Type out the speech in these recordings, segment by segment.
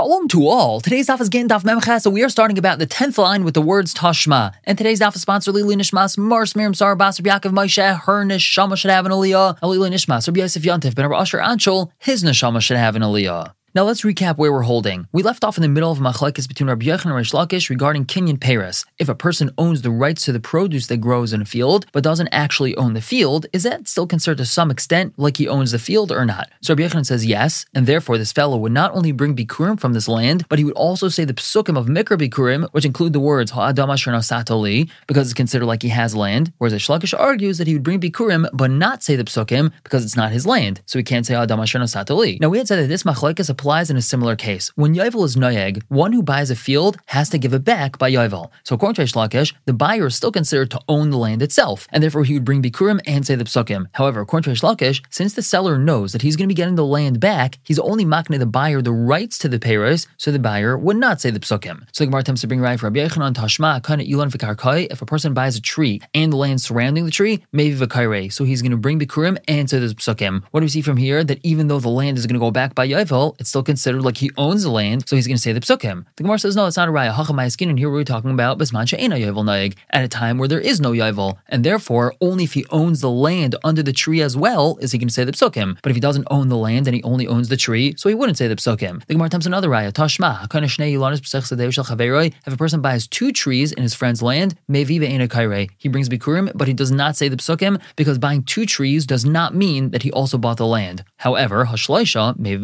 Shalom to all. Today's daf is Gittin daf memcha, so we are starting about the tenth line with the words Tashma. And today's daf is sponsored Lili Nishmas, Mars Miriam Sar Basar Yaakov Moshe, her neshama should have an aliyah. Lili Nishmas, Rabbi Yosef Yantif, Ben Asher Anshul, his neshama should have an aliyah. Now let's recap where we're holding. We left off in the middle of machlekes between Rabbi Yechon and Rish Lakish regarding Kinyan Paris. If a person owns the rights to the produce that grows in a field, but doesn't actually own the field, is that still considered to some extent like he owns the field or not? So Rabbi Yechon says yes, and therefore this fellow would not only bring Bikurim from this land, but he would also say the psukim of Mikra Bikurim, which include the words Ha'adam Asher Satoli, because it's considered like he has land, whereas Rish argues that he would bring Bikurim, but not say the psukim because it's not his land, so he can't say Ha'adam Asher Satoli. Now we had said that this machlekes applies in a similar case. When Yovel is Noyeg, one who buys a field has to give it back by Yovel. So according to Lakish, the buyer is still considered to own the land itself, and therefore he would bring Bikurim and say the Psukim. However, according to Lakish, since the seller knows that he's going to be getting the land back, he's only makne the buyer the rights to the payros, so the buyer would not say the Psukim. So the Gemara attempts to bring right for Rabbi Yochanan Tashma, Kana Ilan Vikarkai, if a person buys a tree and the land surrounding the tree, maybe Vikaire, so he's going to bring Bikurim and say the Psukim. What do we see from here? That even though the land is going to go back by Yovel, it's still considered like he owns the land, so he's going to say the psukim. The Gemara says, no, it's not a raya. Hachamai and here we're talking about Bisman She'ena Yovel Naig, at a time where there is no Yovel, and therefore only if he owns the land under the tree as well is he going to say the psukim. But if he doesn't own the land and he only owns the tree, so he wouldn't say the psukim. The Gemara attempts another raya. Tashma, if a person buys two trees in his friend's land, mevive ena kaire. he brings bikurim, but he does not say the psukim because buying two trees does not mean that he also bought the land. However, hashloisha maybe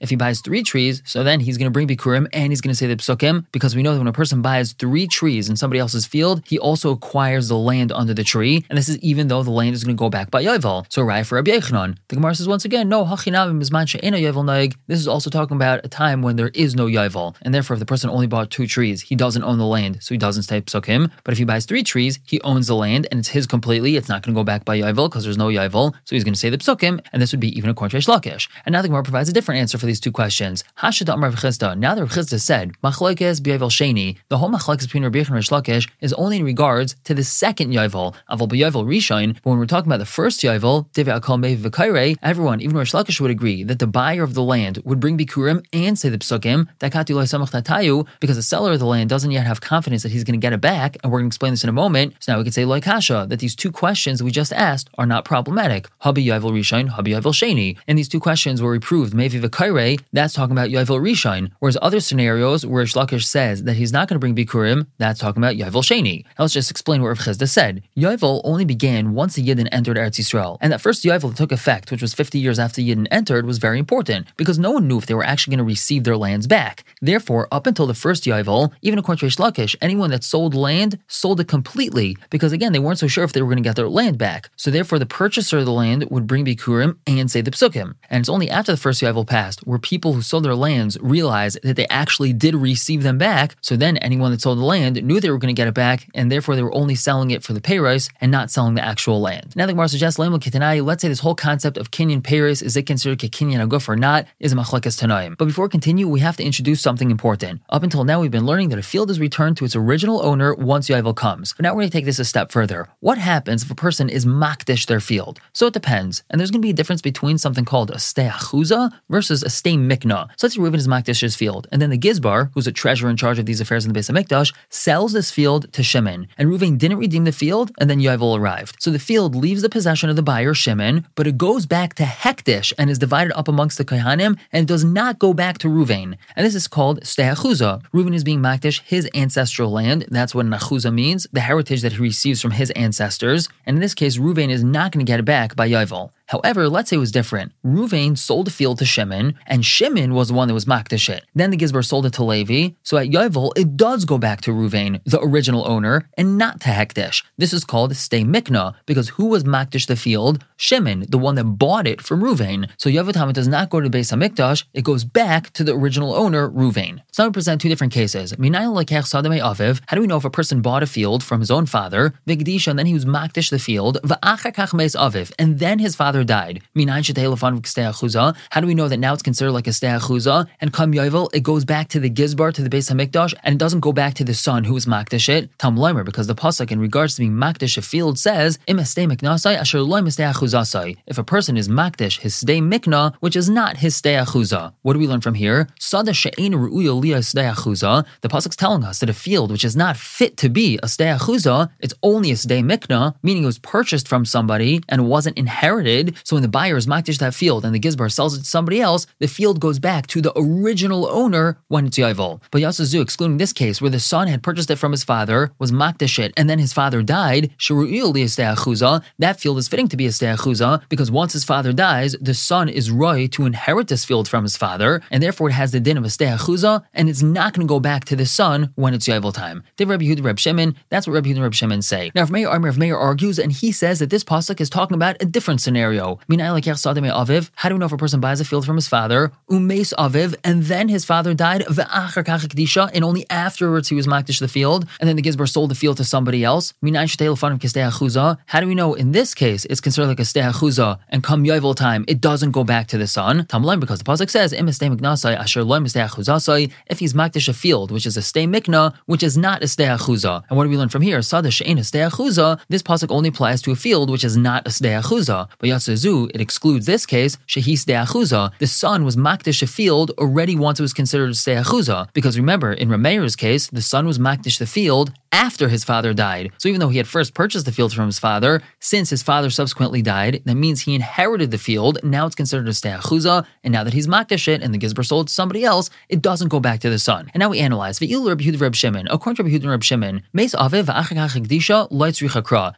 if he buys three trees, so then he's going to bring bikurim and he's going to say the psukim because we know that when a person buys three trees in somebody else's field, he also acquires the land under the tree, and this is even though the land is going to go back by Yovel. So right for Rabbi. The Gemara says once again, no hachinavim bisman she'ena Yovel naig. This is also talking about a time when there is no Yovel, and therefore if the person only bought two trees, he doesn't own the land, so he doesn't say psukim. But if he buys three trees, he owns the land and it's his completely. It's not going to go back by Yovel because there's no Yovel, so he's going to say the psukim, and this would be even a contrary Lakish. And now the Gemara provides a different answer for these two questions. Hashad Amar Chisda. Now that Rav Chisda said Machlekes b'Yovel Sheni, the whole Machlekes between Rabbi and Rish is only in regards to the second Yovel, Aval b'Yovel Rishon. But when we're talking about the first Yovel, Deve Akal Mev V'Kaire, everyone, even Rish Lakish would agree that the buyer of the land would bring Bikurim and say the Psukim Dakati Lo Samach Tatayu because the seller of the land doesn't yet have confidence that he's going to get it back, and we're going to explain this in a moment. So now we can say like Kasha that these two questions we just asked are not problematic. Habi Yovel Rishon, Habi Yovel Sheni. And these two questions were we proved Mevi That's talking about Yovel Rishon. Whereas other scenarios where Shlakish says that he's not going to bring Bikurim, that's talking about Yovel Sheni. Now let's just explain what Rav Chisda said. Yovel only began once the Yidden entered Eretz Yisrael, and that first Yovel took effect, which was 50 years after Yidden entered, was very important because no one knew if they were actually going to receive their lands back. Therefore, up until the first Yovel, even according to Shlakish, anyone that sold land sold it completely because again they weren't so sure if they were going to get their land back. So therefore, the purchaser of the land would bring Bikurim and say the Psukim. And it's only after the first Yovel passed where people who sold their lands realized that they actually did receive them back. So then anyone that sold the land knew they were going to get it back, and therefore they were only selling it for the pay rice and not selling the actual land. Now the Gemara suggests let's say this whole concept of Kinyan pay rice, is it considered Kinyan Aguf or not, is a Machlekes Tanaim. But before we continue, we have to introduce something important. Up until now, we've been learning that a field is returned to its original owner once Yovel comes. But now we're going to take this a step further. What happens if a person is makdish their field? So it depends. And there's going to be a difference between something called a stay achuza versus a mikna. So let's say Reuven is makdish's field, and then the Gizbar, who's a treasurer in charge of these affairs in the Beis of Hamikdash, sells this field to Shimon. And Reuven didn't redeem the field, and then Yovel arrived. So the field leaves the possession of the buyer, Shimon, but it goes back to Hektish and is divided up amongst the Kohanim, and does not go back to Reuven. And this is called Stehachuza. Reuven is being makdish his ancestral land. That's what Nachuza means, the heritage that he receives from his ancestors. And in this case, Reuven is not going to get it back by Yovel. However, let's say it was different. Ruvain sold the field to Shimon, and Shimon was the one that was makdish it. Then the Gizbar sold it to Levi, so at Yovel, it does go back to Ruvain, the original owner, and not to Hekdesh. This is called stay mikna, because who was makdish the field? Shimon, the one that bought it from Ruvain. So Yovetam does not go to Beis Hamikdash, it goes back to the original owner, Ruvain. So we present two different cases. How do we know if a person bought a field from his own father, Vigdisha, and then he was makdish the field, and then his father father died. How do we know that now it's considered like a stei And come yovel, it goes back to the gizbar to the beis hamikdash, and it doesn't go back to the son who was makdash it. Tam Leimer, because the pasuk in regards to being makdash a field says If a person is makdash his stay mikna, which is not his stay What do we learn from here? Sada she'ein The pasuk's telling us that a field which is not fit to be a stay it's only a stay mikna, meaning it was purchased from somebody and wasn't inherited. So when the buyer is makdish that field and the gizbar sells it to somebody else, the field goes back to the original owner when it's yavel. But Yasazu, excluding this case where the son had purchased it from his father, was makdish it, and then his father died, that field is fitting to be a steachuza because once his father dies, the son is roy to inherit this field from his father, and therefore it has the din of a steachuza, and it's not going to go back to the son when it's yavel time. Did Rabbi Yehuda Reb Shimon? That's what Rabbi Yehuda Reb Shimon say. Now, if Meir Armir, if Meir argues, and he says that this pasuk is talking about a different scenario. Aviv. How do we know if a person buys a field from his father, umes aviv, and then his father died, and only afterwards he was makdish the field, and then the gizbar sold the field to somebody else? How do we know in this case it's considered like a steachuza, and come yovel time it doesn't go back to the son? Tamlaim because the pasuk says if he's makdish a field which is a stay mikna, which is not a steachuza. And what do we learn from here? This pasuk only applies to a field which is not a steachuza. But It excludes this case shehis deachuza. The son was makdish a field already once it was considered a steachuza. Because remember in Rameir's case the son was makdish the field after his father died. So even though he had first purchased the field from his father, since his father subsequently died, that means he inherited the field. Now it's considered a steachuza, and now that he's makdash it and the gizbar sold to somebody else, it doesn't go back to the son. And now we analyze Ve'il Reb Reb Shimon. According to Reb Yehuda Reb Shimon, Aviv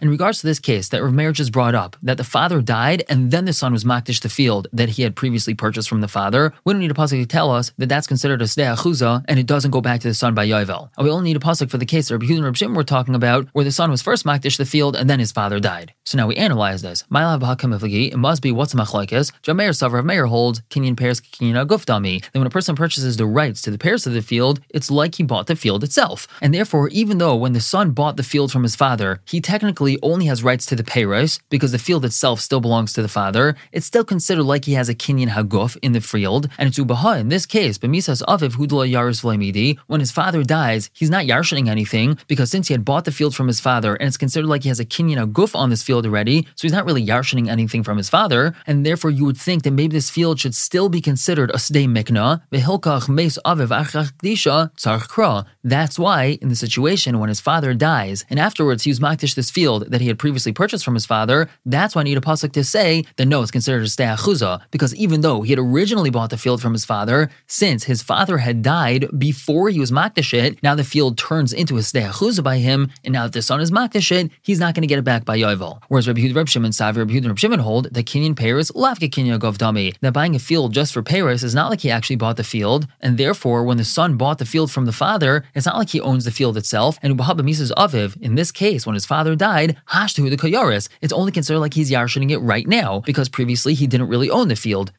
In regards to this case that Rav Meir just brought up, that the father died and then the son was makdish the field that he had previously purchased from the father, we don't need a pasuk to tell us that that's considered a steachuza and it doesn't go back to the son by Yovel. We only need a pasuk for the case that Yehuda Reb Shimon we're talking about, where the son was first makdish the field and then his father died. So now we analyze this. It must be what's machlekes. Jameir Savra Meir holds kinyan pairs kinyan guftami. That when a person purchases the rights to the pairs of the field, it's like he bought the field itself. And therefore, even though when the son bought the field from his father, he technically only has rights to the payros because the field itself still belongs to the father, it's still considered like he has a kinyan haguf in the field. And it's ubaha in this case, b'misas aviv hudla yaris v'lemidi. When his father dies, he's not yarshining anything because since he had bought the field from his father and it's considered like he has a kinyan haguf on this field already, so he's not really yarshining anything from his father, and therefore you would think that maybe this field should still be considered a sdei mikna, vehilkach meis aviv achach kra. That's why, in the situation when his father dies, and afterwards he was makdish this field that he had previously purchased from his father, that's why I need a pasuk to say that no, it's considered a sdei because even though he had originally bought the field from his father, since his father had died before he was makdish it, now the field turns into a sdei by him, and now that the son is makdish it, he's not going to get it back by Yovel. Whereas Rabbi Yehuda, Rabbi Shimon, Savi, Rabbi Yehuda, Rabbi Shimon hold that Kinyan Paris, Lafka Kinyan Govdami, that buying a field just for Paris is not like he actually bought the field, and therefore when the son bought the field from the father, it's not like he owns the field itself, and Ubahaba Mises Aviv, in this case, when his father died, Hashtahu the Kayaris, it's only considered like he's yarshining it right now, because previously he didn't really own the field.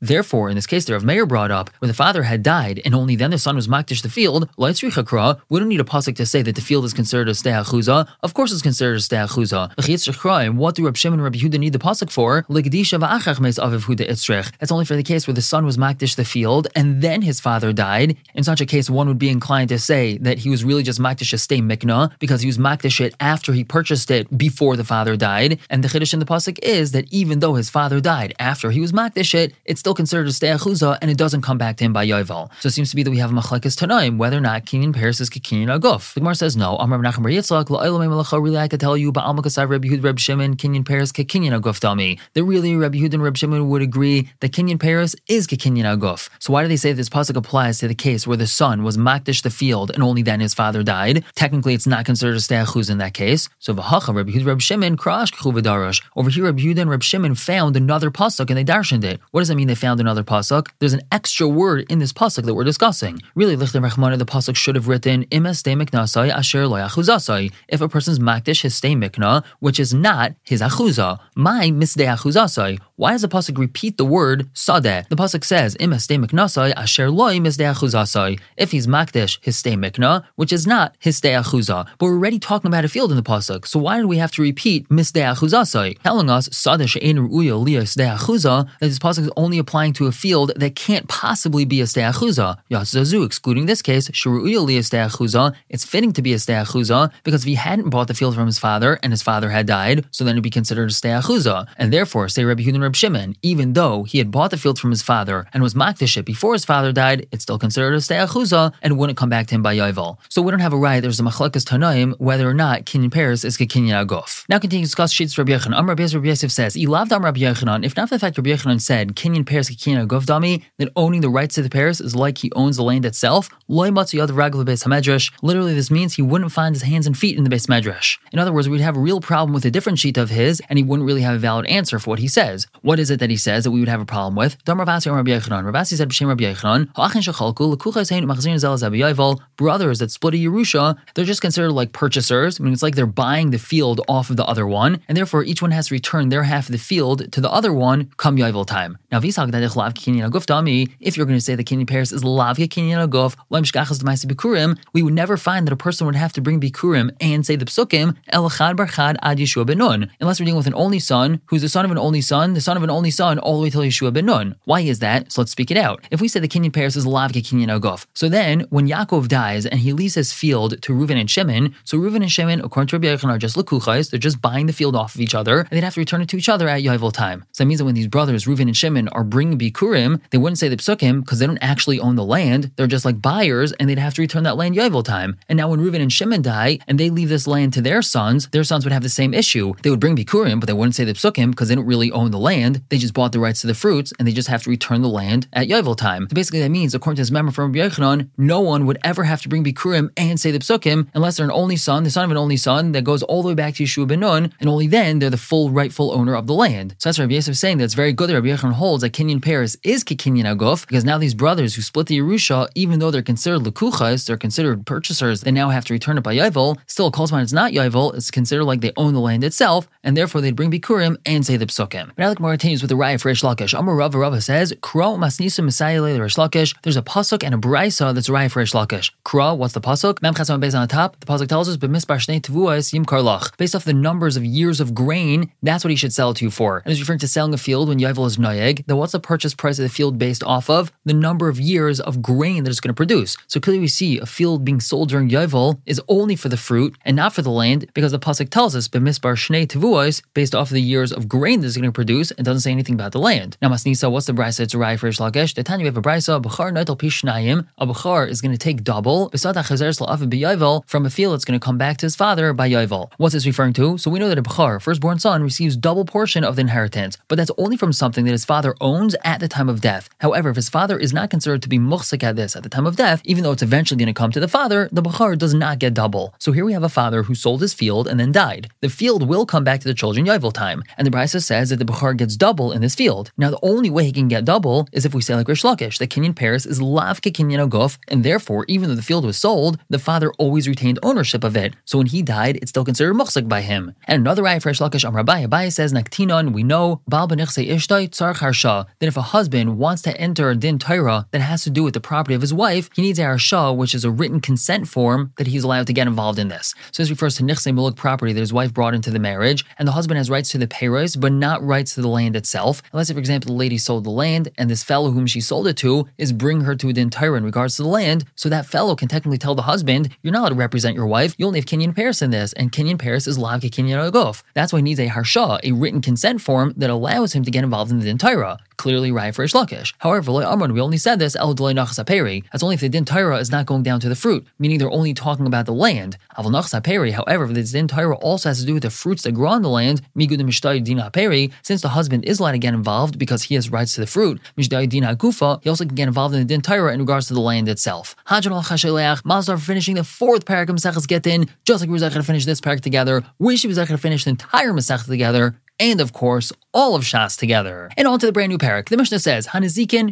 Therefore, in this case, the Rav Meir brought up, where the father had died, and only then the son was makdish the field, we don't need a pasuk to say that the field is considered a steachuza. Of course, it's considered a steachuza. And what do Reb Shimon and Reb Yehuda need the pasuk for? That's only for the case where the son was makdish the field and then his father died. In such a case, one would be inclined to say that he was really just makdish a stay mikna because he was makdish it after he purchased it before the father died. And the chiddush in the pasuk is that even though his father died after he was makdish it, it's still considered a steachuza and it doesn't come back to him by yovel. So it seems to be that we have a machlekes tanaim whether or not kinyan Paris is kinyan aguf. The Gemara says no. Amar Menachem Bar Yitzchak Really, I could tell you Ba'al Makasai Reb Yehud Reb Shimon kinyan Paris kinyan aguf dami. That really Reb Yehud and Reb Shimon would agree that kinyan Paris is kinyan aguf. So why do they say this pasuk applies to the case where the son was makdish the field and only then his father died? Technically, it's not considered a steachuz in that case. So v'hacha Reb Yehud Reb Shimon krash k'chu Over here, Reb Yehud and Reb Shimon found another pasuk and they darshaned it. What does that mean? They found another pasuk. There's an extra word in this pasuk that we're discussing. Really, lichter rachmana, the pasuk should have written imas miknasai asher loyachuzasai. If a person's makdish his stay mikna, which is not his achuza, my misdei achuzasai. Why does the pasuk repeat the word sadeh? The pasuk says imas stay miknasai asher loy misdei achuzasai. If he's makdish his stay mikna, which is not his stay achuza, but we're already talking about a field in the pasuk, so why do we have to repeat telling us Sada She'en Ru'uya Liya that this pasuk is only applying to a field that can't possibly be a Sdei. Yasazu, excluding this case, Sheru'uya Liya it's fitting to be a Sdei because if he hadn't bought the field from his father and his father had died, so then it'd be considered a Sdei. And therefore, say Rabbi Yehuda and Rabbi Shimon, even though he had bought the field from his father and was makdish before his father died, it's still considered a Sdei and wouldn't come back to him by Yovel. So we don't have a right, there's a Machlakas Tanaim, whether or not Kinyan Paris is Kinyan Agof. Now continue to discuss Sheets Rabbi Yechon. Amr Rabbi Yosef says, Ilav Dam Rabbi Yochanan, if not for the fact Rabbi Yochanan said, Kinyan Paris Kinyan Agof Dami, then owning the rights to the Paris is like he owns the land itself. Loy Matsu Yad Raglav Beis Hamedrash. Literally, this means he wouldn't find his hands and feet in the Beis Medrash. In other words, we'd have a real problem with a different sheet of his, and he wouldn't really have a valid answer for what he says. What is it that he says that we would have a problem with? Dam Rav Assi Rabbi Yochanan. Ravasi said, B'Shem Rabbi Zabiyovel, brothers that split a Yerusha, they're just considered like purchasers. I mean, it's like they're buying the field off of the other one, and therefore each one has to return their half of the field to the other one come Yovel time. Now, if you're going to say the Kinyan Paris is Lavia Kinyan Aguf, we would never find that a person would have to bring Bikurim and say the Psukim, El Chad Bar Chad Ad Yeshua unless we're dealing with an only son who's the son of an only son, the son of an only son, all the way till Yeshua Ben Nun. Why is that? So let's speak it out. If we say the Kinyan Paris is Lavia Kinyan Aguf, so then when Yaakov dies and he leaves his field to Reuven and Shimon, so Reuven and Shimon, according to Rabbi Yechon, are just Lakuchais, they're just buying the field off of each other, and they'd have to return it to each other at Yovel time. So that means that when these brothers, Reuven and Shimon, are bringing Bikurim, they wouldn't say the Psukim because they don't actually own the land. They're just like buyers, and they'd have to return that land Yovel time. And now when Reuven and Shimon die, and they leave this land to their sons, their sons would have the same issue. They would bring Bikurim, but they wouldn't say the Psukim because they don't really own the land. They just bought the rights to the fruits, and they just have to return the land at Yovel time. So basically, that means, according to this member from Rabbi Yochanan, no one would ever have to bring Bikurim and say the Psukim unless they're an only son, the son of an only son that goes all the way back to Yeshua ben Nun, and only then they're the full rightful owner of the land. So that's Rabbi Yosef saying it's very good that Rabbi Yochanan holds that Kinyan Paris is Kikinyan Aguf, because now these brothers who split the Yerusha, even though they're considered Lukuchas, they're considered purchasers, they now have to return it by Yovel. Still, Kolzman it's not Yovel, it's considered like they own the land itself, and therefore they'd bring Bikurim and say the Psukim. But Gemara continues with the Raya for Rish Lakish. Amar Rava Rava says, Kro Masnisa Messiah Rish Lakish. There's a pasuk and a brisa that's Raya for Rish Lakish. Kra, what's the pasuk? Mem based on the top. The pasuk tells us, "B'misbar shnei tevuas yim karlach." Based off the numbers of years of grain, that's what he should sell it to you for. And it's referring to selling a field when Yovel is noyeg. Then what's the purchase price of the field based off of? The number of years of grain that it's going to produce. So clearly we see a field being sold during Yovel is only for the fruit and not for the land because the pasuk tells us "B'misbar shnei tevuas" based off of the years of grain that it's going to produce and doesn't say anything about the land. Now Masnisa, what's the brisa? It's a Raya for Rish Lakish. The time you have a brisa. A b'char is going to take double from a field that's going to come back to his father by Yovel. What's this referring to? So we know that a Bechar, firstborn son, receives double portion of the inheritance, but that's only from something that his father owns at the time of death. However, if his father is not considered to be muhsik at this at the time of death, even though it's eventually going to come to the father, the Bechar does not get double. So here we have a father who sold his field and then died. The field will come back to the children Yovel time, and the Brisa says that the Bechar gets double in this field. Now, the only way he can get double is if we say like Rish Lakish, that Kinyan Paris is lav Kinyan Ogof, and therefore, even though the field was sold, the father always retained ownership of it. So when he died, it's still considered muhsik by him. And another ayah for Lakish Amr Abai, Abai says, Naktinon, we know, Bal ishtai tsar harsha, that if a husband wants to enter din Torah that has to do with the property of his wife, he needs a harsha, which is a written consent form that he's allowed to get involved in this. So this refers to nichse muluk property that his wife brought into the marriage, and the husband has rights to the payros, but not rights to the land itself. Unless, if, for example, the lady sold the land, and this fellow whom she sold it to is bring her to a din Torah in regards to the land, so that fellow can technically tell the husband, you're not allowed to represent your wife, you only have Kinyan Paris in this, and Kinyan Paris is Lav Kinyan Agof. That's why he needs a Harsha, a written consent form that allows him to get involved in the din Torah clearly right for Ishlakish. However, Amran, we only said this, El Saperi. That's only if the Din Torah is not going down to the fruit, meaning they're only talking about the land. However, if the Din Torah also has to do with the fruits that grow on the land, migudim shtai dinaperi since the husband is allowed to get involved because he has rights to the fruit, Gufa, he also can get involved in the Din Torah in regards to the land itself. Mazar for finishing the fourth parak of Maseches Gittin, just like we were to finish this parak together, we should be to finish the entire Masech together, and of course, all of Shas together. And on to the brand new parak. The Mishnah says, Hanazikin.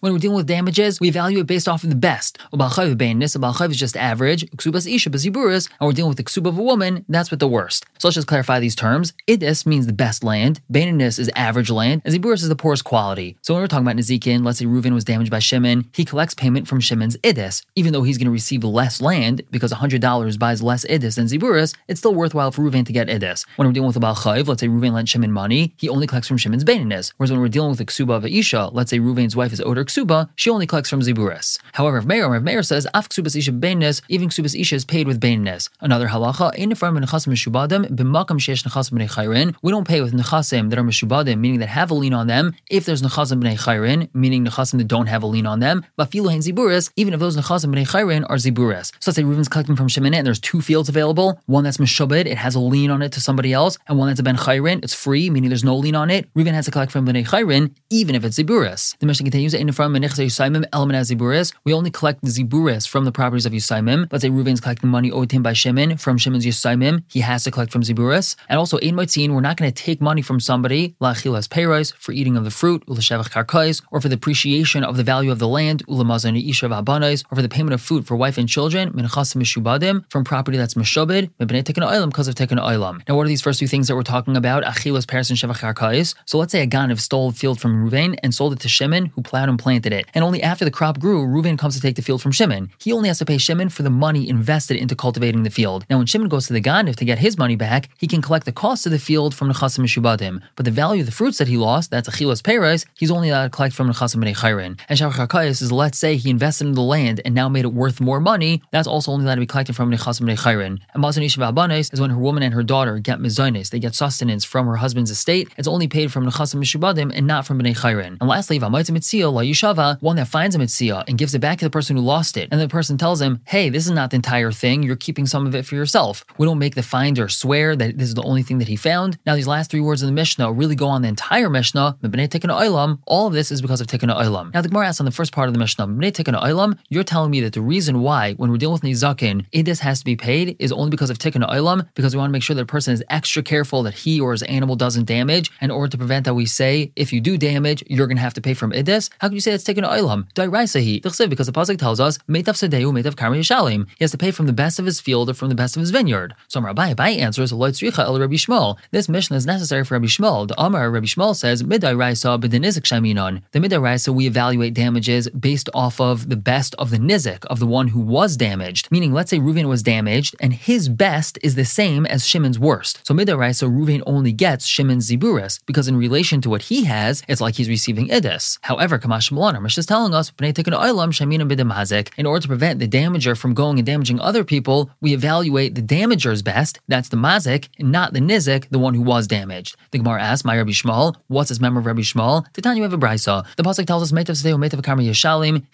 When we're dealing with damages, we evaluate based off of the best. Ubalchayv beinis, Ubalchayv is just average. Ksubas isha beziburis, and we're dealing with the ksuba of a woman, that's with the worst. So let's just clarify these terms. Idis means the best land, beinis is average land, and ziburis is the poorest quality. So when we're talking about Nazikin, let's say Reuven was damaged by Shimon, he collects payment from Shimon's idis. Even though he's going to receive less land because $100 buys less idis than ziburis, it's still worthwhile for Reuven to get idis. When we're dealing with a Balchayv, let's say Reuven lent Shimon money, he only collects from Shimon's beinis. Whereas when we're dealing with the ksuba of Isha, let's say Reuven's wife is Oder ksuba, she only collects from ziburis. However, if Meir, if Meir says, Af ksubas Isha beinis, even ksubas Isha is paid with beinis. Another halacha, in from nechasim mishubadim, b'makam shesh nechasim b'nei chayrin, we don't pay with nechasim that are mishubadim, meaning that have a lien on them, if there's nechasim b'nei chayrin, meaning nechasim that don't have a lien on them, bafilu hein ziburis, even if those nechasim b'nei chayrin are ziburis. So let's say Reuven's collecting from Shimon and there's two fields available, one that's mishubad, it has a lien on it to somebody else, and one that's a ben chayrin, it's free, meaning there's no lien on it. Reuven has to collect from b'nei chayrin, even if it's ziburis. The Mishnah continues, in from yusaimim element as ziburis, we only collect the ziburis from the properties of yusaimim. Let's say Reuven's collecting money owed to him by Shimon from Shimon's yusaimim, he has to collect from ziburis. And also, ein motzin, we're not going to take money from somebody, lachilas peiros, for eating of the fruit, ulashevach karkais, or for the appreciation of the value of the land, ulamazan ishav abanais, or for the payment of food for wife and children, minchasim mishubadim, from property that's mishobed, mibnei tekin oilam, because of tekin oilam. Now, what are these first two things that we're talking about? Achilas peiros and shevach. So let's say a Ganav stole field from Ruvain and sold it to Shimon, who plowed and planted it. And only after the crop grew, Ruvain comes to take the field from Shimon. He only has to pay Shimon for the money invested into cultivating the field. Now, when Shimon goes to the Ganav to get his money back, he can collect the cost of the field from Nechasim Mishubadim. But the value of the fruits that he lost, that's Achilas Peres, he's only allowed to collect from Nechasim B'nei. And Shavach is, let's say he invested in the land and now made it worth more money, that's also only allowed to be collected from Nechasim B'nei. And Mazan Abanes is when her woman and her daughter get mizonis, they get sustenance from her husband's estate. It's only paid from Nechasim Mishubadim and not from B'nei Chayrin. And lastly, V'amayt Mitzia La Yishava, one that finds a Mitzia and gives it back to the person who lost it. And the person tells him, hey, this is not the entire thing, you're keeping some of it for yourself. We don't make the finder swear that this is the only thing that he found. Now, these last three words of the Mishnah really go on the entire Mishnah, B'nei Tikkun Oilam. All of this is because of Tikkun Oilam. Now, the Gemara asks on the first part of the Mishnah, B'nei Tikkun Oilam, you're telling me that the reason why, when we're dealing with Nizakin, Idis has to be paid is only because of Tikkun Oilam, because we want to make sure that a person is extra careful that he or his animal doesn't damage. In order to prevent that, we say, if you do damage, you're going to have to pay from Idis. How can you say it's Tikkun Oilam? Dairaisahi. Because the Pasuk tells us, Meitav Sedeu, Meitav Karmi Yishalim. He has to pay from the best of his field or from the best of his vineyard. So Rabbi Abai answers, El Rabbi Shmuel. This mission is necessary for Rabbi Shmuel. The Amar Rabbi Shmuel says, Midai Raisa b'denizik shaminon. The Midai Raisa, we evaluate damages based off of the best of the nizik, of the one who was damaged. Meaning, let's say Reuven was damaged, and his best is the same as Shimon's worst. So Midai Raisa, Reuven only gets Shimon's ziburis, because in relation to what he has, it's like he's receiving idis. However, Kamash Malana, Mish is telling us, in order to prevent the damager from going and damaging other people, we evaluate the damager's best, that's the mazik, and not the nizik, the one who was damaged. The Gemara asks, my Rabbi Shmuel, what's his memory of Rabbi Shmuel? Titania have a brisa. The pasuk tells us,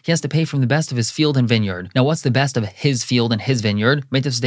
he has to pay from the best of his field and vineyard. Now, what's the best of his field and his vineyard? Nizik,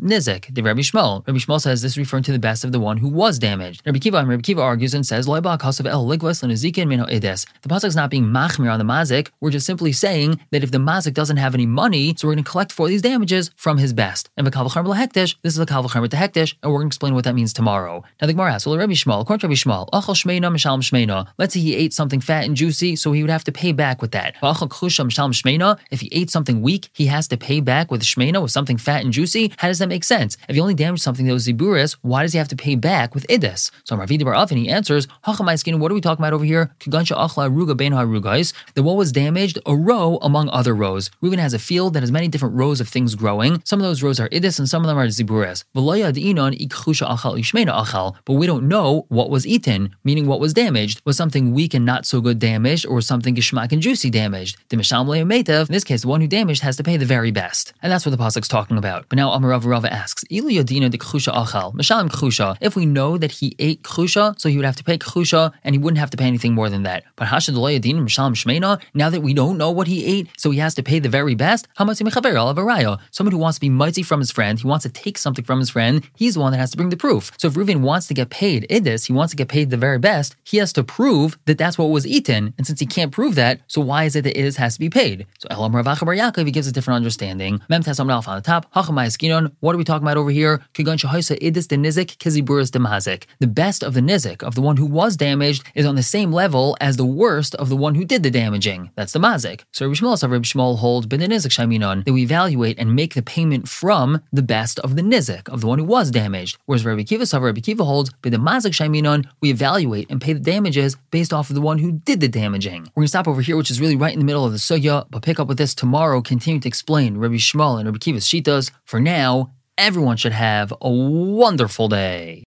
Nizik, the Rabbi Shmuel. Rabbi Shmuel says this is referring to the best of the one who was damaged. Rabbi Kiva, and Rabbi Kiva argues and says, Loiba Kasav El Edes. The pasuk not being machmir on the mazik, we're just simply saying that if the mazik doesn't have any money, so we're going to collect for these damages from his best. And Bakavachar Hektish, this is a Kavachar to Hektish, and we're going to explain what that means tomorrow. Now the Gemara asks, well, Rabbi Shmuel, according to Rabbi Shmuel, Achal Shmeina Mishalm Shmeina. Let's say he ate something fat and juicy, so he would have to pay back with that. Achal Shmeina. If he ate something weak, he has to pay back with Shmeina, with something fat and juicy. How does that make sense? If he only damaged something that was Ziburis, why does he have to pay back with Idis? So Ravidi Bar and he answers, what are we talking about over here? Kigansha Achla Ruga Ben Harugais. The what was damaged? A row among other rows. Reuven has a field that has many different rows of things growing. Some of those rows are Idis and some of them are Ziburis. But we don't know what was eaten, meaning what was damaged. Was something weak and not so good damaged, or something gishmak and juicy damaged? The in this case, the one who damaged has to pay the very best. And that's what the Pasuk's talking about. But now Amarav Rava asks, de Achal. If we know that he ate Kchusha, so he would have to pay Kchusha, and he wouldn't have to pay anything more than that. But Hashad Yadina Mishalim Shmeina, now that we don't know what he ate, so he has to pay the very best, Hamatzi Mechaver Alavaraya. Someone who wants to be mighty from his friend, he wants to take something from his friend, he's the one that has to bring the proof. So if Reuven wants to get paid idis, he wants to get paid the very best, he has to prove that that's what was eaten. And since he can't prove that, so why is it that idis has to be paid? So Elam Rav Yaakov, he gives a different understanding. Mem on the top. What are we talking about over here? Kigan Shahaisa idis the nizik kiziburas demazik. The best of the nizik, of the one who was damaged, is on the same level as the worst of the one who did the damaging. That's the mazik. So Rabbi Shmuel Rabbi Shmuel holds ben nizik shaminon that we evaluate and make the payment from the best of the nizik, of the one who was damaged. Whereas Rabbi Kiva Savar Rabbi Kiva holds ben the mazik shaminon, we evaluate and pay the damages based off of the one who did the damaging. We're gonna stop over here, which is really right in the middle of the sugya, but pick up with this tomorrow. Continue to explain Rabbi Shmuel and Rabbi Kiva's shitas. For now, everyone should have a wonderful day.